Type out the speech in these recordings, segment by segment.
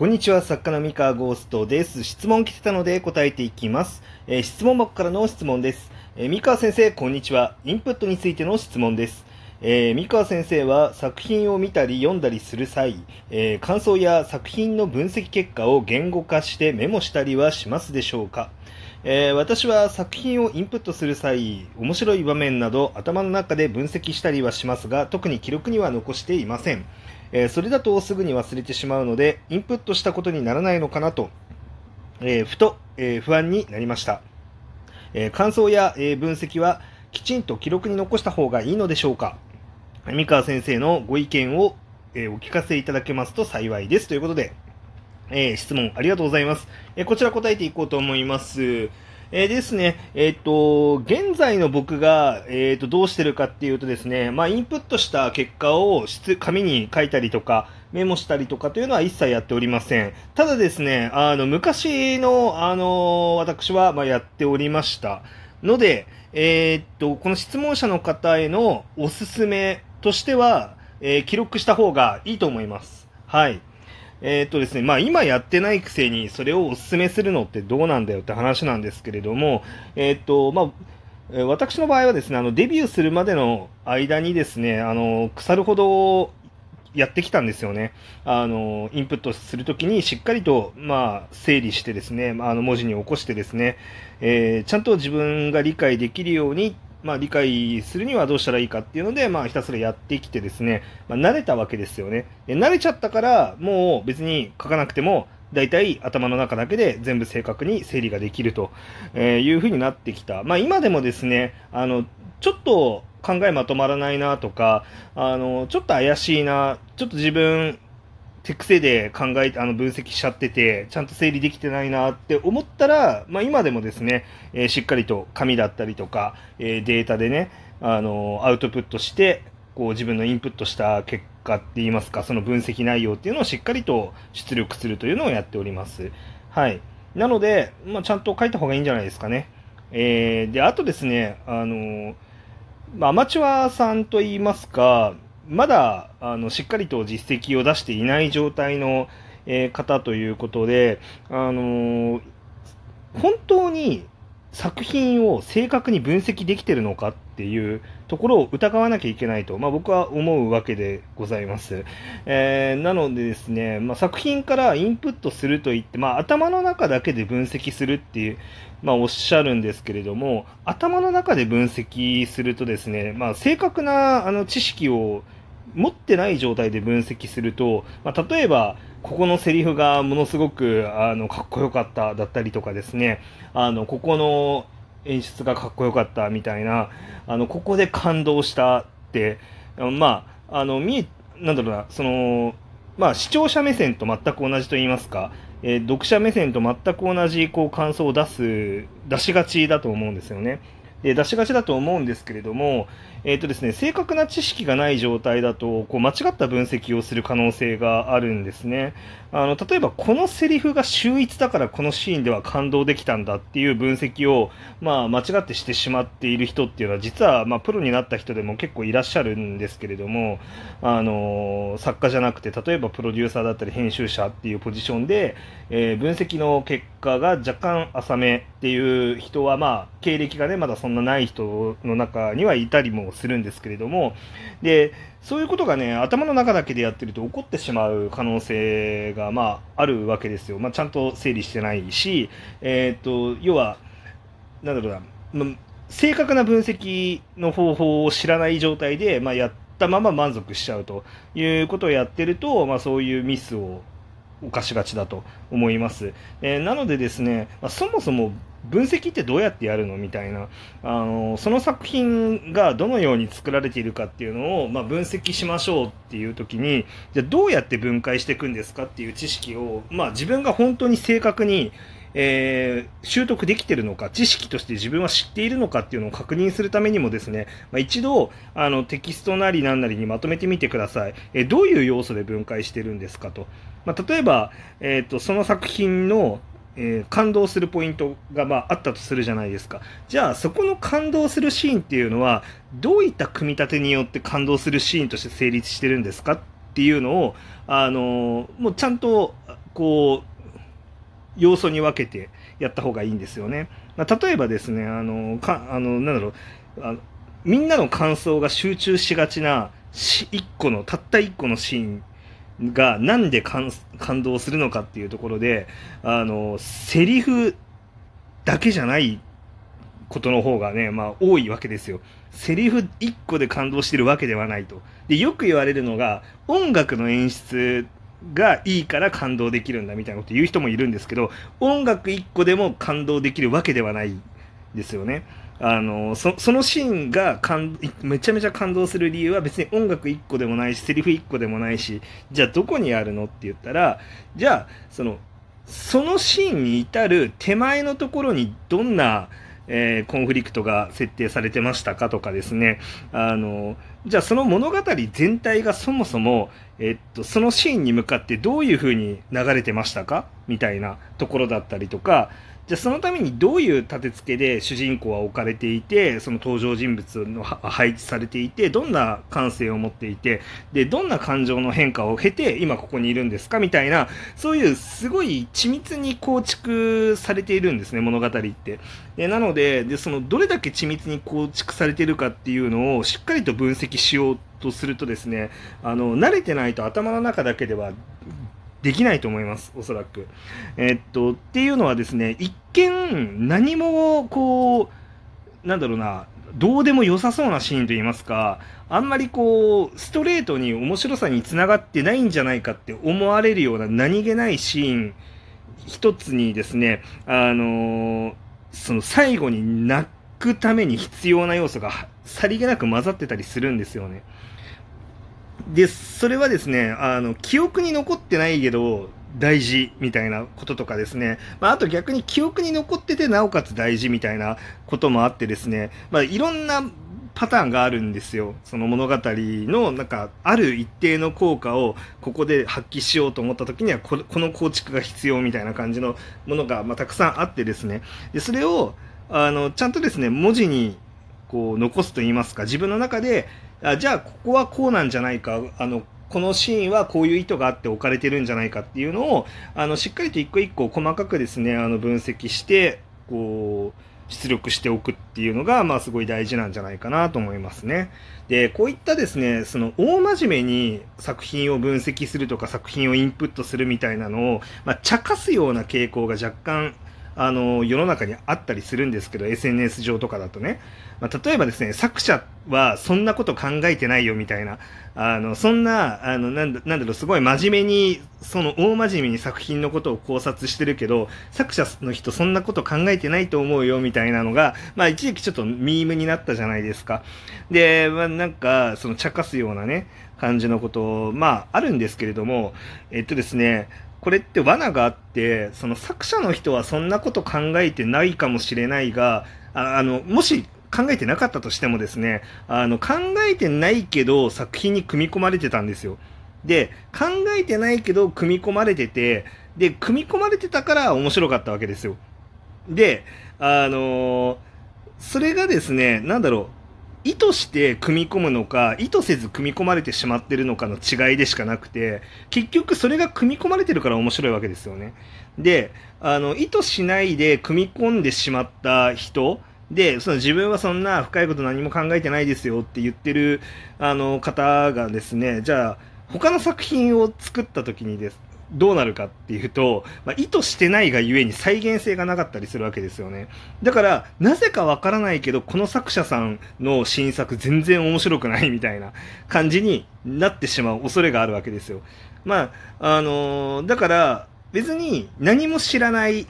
こんにちは、作家の三河ゴーストです。質問来てたので答えていきます。えー質問箱からの質問です。えー三河先生、こんにちは。インプットについての質問です。えー三河先生は作品を見たり読んだりする際、えー感想や作品の分析結果を言語化してメモしたりはしますでしょうか？えー私は作品をインプットする際、面白い場面など頭の中で分析したりはしますが、特に記録には残していません。えーそれだとすぐに忘れてしまうので、インプットしたことにならないのかなと、えーふと、えー不安になりました。え感想や、え分析はきちんと記録に残した方がいいのでしょうか三川先生のご意見を、えお聞かせいただけますと幸いです。ということで、え質問ありがとうございます。えこちら答えていこうと思います。えーですね、えっ、と、現在の僕が、えっ、と、どうしてるかっていうとですね、まあ、インプットした結果を紙に書いたりとか、メモしたりとかというのは一切やっておりません。ただですね、あの、昔の、あの、私は、まあ、やっておりました。ので、えっと、この質問者の方へのおすすめとしては、えー記録した方がいいと思います。はい。えーとですね、まあ今やってないくせにそれをお勧めするのってどうなんだよって話なんですけれども、えーっと、まあ、私の場合はですね、あの、デビューするまでの間にですね、あの、腐るほどやってきたんですよね。あの、インプットするときにしっかりと、まあ、整理してですね、あの、文字に起こしてですね、えーちゃんと自分が理解できるように、まあ、理解するにはどうしたらいいかっていうので、まあ、ひたすらやってきてですね、まあ、慣れたわけですよね。で慣れちゃったから、もう別に書かなくても、大体頭の中だけで全部正確に整理ができるというふうになってきた。まあ、今でもですね、あの、ちょっと考えまとまらないなとか、あの、ちょっと怪しいな、ちょっと自分、手癖で考え、あの、分析しちゃってて、ちゃんと整理できてないなって思ったら、まあ今でもですね、えーしっかりと紙だったりとか、えーデータでね、あの、アウトプットして、こう自分のインプットした結果って言いますか、その分析内容っていうのをしっかりと出力するというのをやっております。はい。なので、まあ、ちゃんと書いた方がいいんじゃないですかね。えーで、あとですね、あの、まあアマチュアさんと言いますか、まだあのしっかりと実績を出していない状態の、えー方ということで、あの本当に作品を正確に分析できてるのかっていうところを疑わなきゃいけないと、まあ、僕は思うわけでございます。えーなのでですね、まあ、作品からインプットするといって、まあ、頭の中だけで分析するっていう、まあ、おっしゃるんですけれども、頭の中で分析するとですね、まあ、正確なあの知識を持ってない状態で分析すると、まあ、例えば、ここのセリフがものすごくあのかっこよかっただったりとかですね、あのここの演出がかっこよかったみたいな、あのここで感動したって、まあ、あの見えなんだろうな、そのまあ、視聴者目線と全く同じと言いますか、えー読者目線と全く同じこう感想を出す、出しがちだと思うんですよね。で出しがちだと思うんですけれども、えーとですね、正確な知識がない状態だとこう間違った分析をする可能性があるんですね。あの例えば、このセリフが秀逸だからこのシーンでは感動できたんだっていう分析を、まあ、間違ってしてしまっている人っていうのは実は、まあ、プロになった人でも結構いらっしゃるんですけれども、あの作家じゃなくて例えばプロデューサーだったり編集者っていうポジションで、えー分析の結果が若干浅めっていう人は、まあ、経歴がねまだそんんなない人の中にはいたりもするんですけれども。でそういうことがね頭の中だけでやってると起こってしまう可能性が、まあ、あるわけですよ、まあ、ちゃんと整理してないし、えー、と要はなんだろうな、ま正確な分析の方法を知らない状態で、まあ、やったまま満足しちゃうということをやってると、まあ、そういうミスを犯しがちだと思います。えーなのでですね、まあそもそも分析ってどうやってやるのみたいな、あのその作品がどのように作られているかっていうのを、まあ、分析しましょうっていう時に、じゃあどうやって分解していくんですかっていう知識を、まあ、自分が本当に正確に、えー習得できてるのか、知識として自分は知っているのかっていうのを確認するためにもですね、まあ、一度あのテキストなりなんなりにまとめてみてください。えーどういう要素で分解してるんですかと。まあ、例えば、えー、とその作品の、えー感動するポイントが、まあ、あったとするじゃないですか。じゃあ、そこの感動するシーンっていうのは、どういった組み立てによって感動するシーンとして成立してるんですかっていうのを、あのもうちゃんとこう、要素に分けてやった方がいいんですよね。まあ、例えばですね、あの、か、あの、なんだろう、あのみんなの感想が集中しがちな、一個の、たった一個のシーンがなんで感動するのかっていうところで、あの、セリフだけじゃないことの方がね、まあ多いわけですよ。セリフ1個で感動してるわけではないと。で、よく言われるのが、音楽の演出がいいから感動できるんだみたいなこと言う人もいるんですけど、音楽1個でも感動できるわけではないですよね。あのそのシーンがめちゃめちゃ感動する理由は別に音楽1個でもないしセリフ1個でもないしじゃあどこにあるのって言ったらじゃあそのそのシーンに至る手前のところにどんなえー、コンフリクトが設定されてましたかとかですね、あの、じゃあその物語全体がそもそも、えっと、そのシーンに向かってどういう風に流れてましたかみたいなところだったりとか、じゃそのためにどういう立て付けで主人公は置かれていて、その登場人物の配置されていて、どんな感性を持っていて、で、どんな感情の変化を経て今ここにいるんですかみたいな、そういうすごい緻密に構築されているんですね、物語って。でなのでで、そのどれだけ緻密に構築されているかっていうのをしっかりと分析しようとするとですね、あの、慣れてないと頭の中だけではできないと思います、おそらく。え、っと、っていうのはですね、一見、何も、こう、なんだろうな、どうでも良さそうなシーンといいますか、あんまりこう、ストレートに面白さにつながってないんじゃないかって思われるような何気ないシーン一つにですね、あのー、その最後に泣くために必要な要素がさりげなく混ざってたりするんですよね。で、それはですね、あの、記憶に残ってないけど、大事みたいなこととかですね。まあ、あと逆に記憶に残ってて、なおかつ大事みたいなこともあってですね。まあ、いろんなパターンがあるんですよ。その物語の、なんか、ある一定の効果をここで発揮しようと思った時にはこ、この構築が必要みたいな感じのものが、まあ、たくさんあってですね。で、それを、あの、ちゃんとですね、文字に、こう、残すと言いますか、自分の中で、あじゃあここはこうなんじゃないかあのこのシーンはこういう意図があって置かれてるんじゃないかっていうのをあのしっかりと一個一個細かくですねあの分析してこう出力しておくっていうのが、まあ、すごい大事なんじゃないかなと思いますね。で、こういったですね、その、大真面目に作品を分析するとか、作品をインプットするみたいなのを、まあ、茶化すような傾向が若干あの、世の中にあったりするんですけど、SNS 上とかだとね。まあ、例えばですね、作者はそんなこと考えてないよみたいな、あの、そんな、あの、なんだなんだろう、すごい真面目に、その大真面目に作品のことを考察してるけど、作者の人そんなこと考えてないと思うよみたいなのが、まあ一時期ちょっとミームになったじゃないですか。で、まあなんか、その茶化すようなね、感じのこと、まああるんですけれども、えっとですね、これって罠があって、その作者の人はそんなこと考えてないかもしれないが、あの、もし考えてなかったとしてもですね、あの、考えてないけど作品に組み込まれてたんですよ。で、考えてないけど組み込まれてて、で、組み込まれてたから面白かったわけですよ。で、あのー、それがですね、なんだろう、意図して組み込むのか、意図せず組み込まれてしまってるのかの違いでしかなくて、結局それが組み込まれてるから面白いわけですよね。で、あの、意図しないで組み込んでしまった人、で、その自分はそんな深いこと何も考えてないですよって言ってる、あの、方がですね、じゃあ、他の作品を作った時にです、どうなるかっていうと、まあ、意図してないがゆえに再現性がなかったりするわけですよね。だから、なぜかわからないけど、この作者さんの新作全然面白くないみたいな感じになってしまう恐れがあるわけですよ。まあ、あのー、だから、別に何も知らない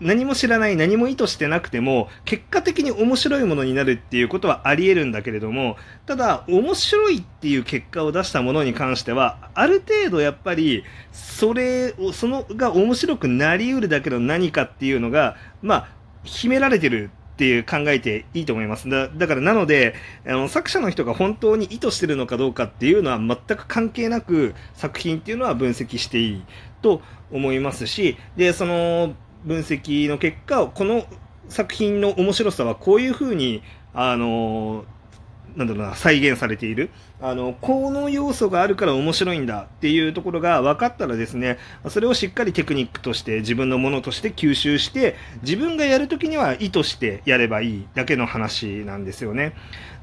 何も知らない、何も意図してなくても、結果的に面白いものになるっていうことはあり得るんだけれども、ただ、面白いっていう結果を出したものに関しては、ある程度やっぱり、それを、そのが面白くなり得るだけの何かっていうのが、まあ、秘められてるっていう考えていいと思います。だだからなので、あの、作者の人が本当に意図してるのかどうかっていうのは全く関係なく作品っていうのは分析していいと思いますし、で、その、分析の結果、この作品の面白さはこういうふうに、あのなんだろうな、再現されている。あの、この要素があるから面白いんだっていうところが分かったらですね、それをしっかりテクニックとして自分のものとして吸収して、自分がやるときには意図してやればいいだけの話なんですよね。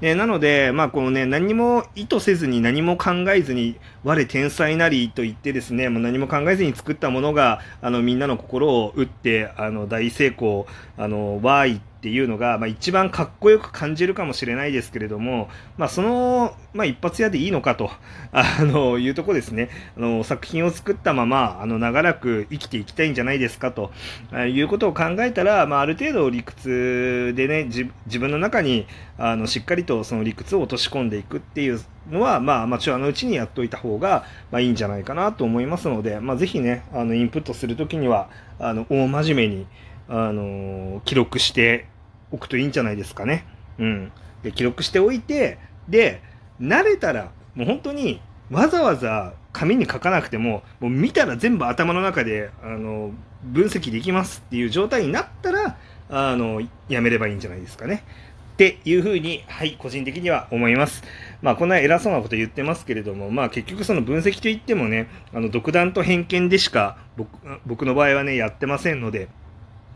でなので、まあこのね、何も意図せずに何も考えずに、我天才なりと言ってですね、もう何も考えずに作ったものが、あの、みんなの心を打って、あの、大成功、あの、わーいってていうのが、まあ、一番かっこよく感じるかもしれないですけれども、まあ、その、まあ、一発屋でいいのかと、あの、いうとこですね。あの、作品を作ったまま、あの、長らく生きていきたいんじゃないですかと、いうことを考えたら、まあ、ある程度理屈でね、自分の中に、あの、しっかりとその理屈を落とし込んでいくっていうのは、まあ、アマチュアのうちにやっといた方が、まあ、いいんじゃないかなと思いますので、まあ、ぜひね、あの、インプットするときには、あの、大真面目に、あの、記録しておくといいんじゃないですかね。うん。で、記録しておいて、で、慣れたら、もう本当に、わざわざ紙に書かなくても、もう見たら全部頭の中で、あの、分析できますっていう状態になったら、あの、やめればいいんじゃないですかね。っていうふうに、はい、個人的には思います。まあ、こんな偉そうなこと言ってますけれども、まあ、結局その分析といってもね、あの、独断と偏見でしか、僕、僕の場合はね、やってませんので、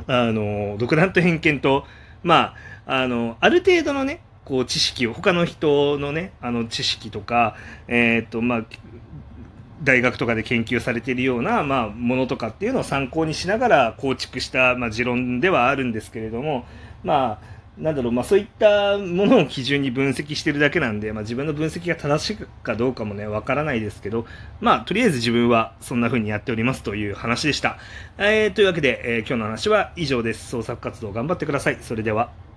あの、独断と偏見と、まあ、あの、ある程度のね、こう、知識を、他の人のね、あの、知識とか、えっ、と、まあ、大学とかで研究されているような、まあ、ものとかっていうのを参考にしながら構築した、まあ、持論ではあるんですけれども、まあ、なんだろう、まあそういったものを基準に分析してるだけなんで、まあ自分の分析が正しいかどうかもね、わからないですけど、まあとりあえず自分はそんな風にやっておりますという話でした。えー、というわけで、えー、今日の話は以上です。創作活動頑張ってください。それでは。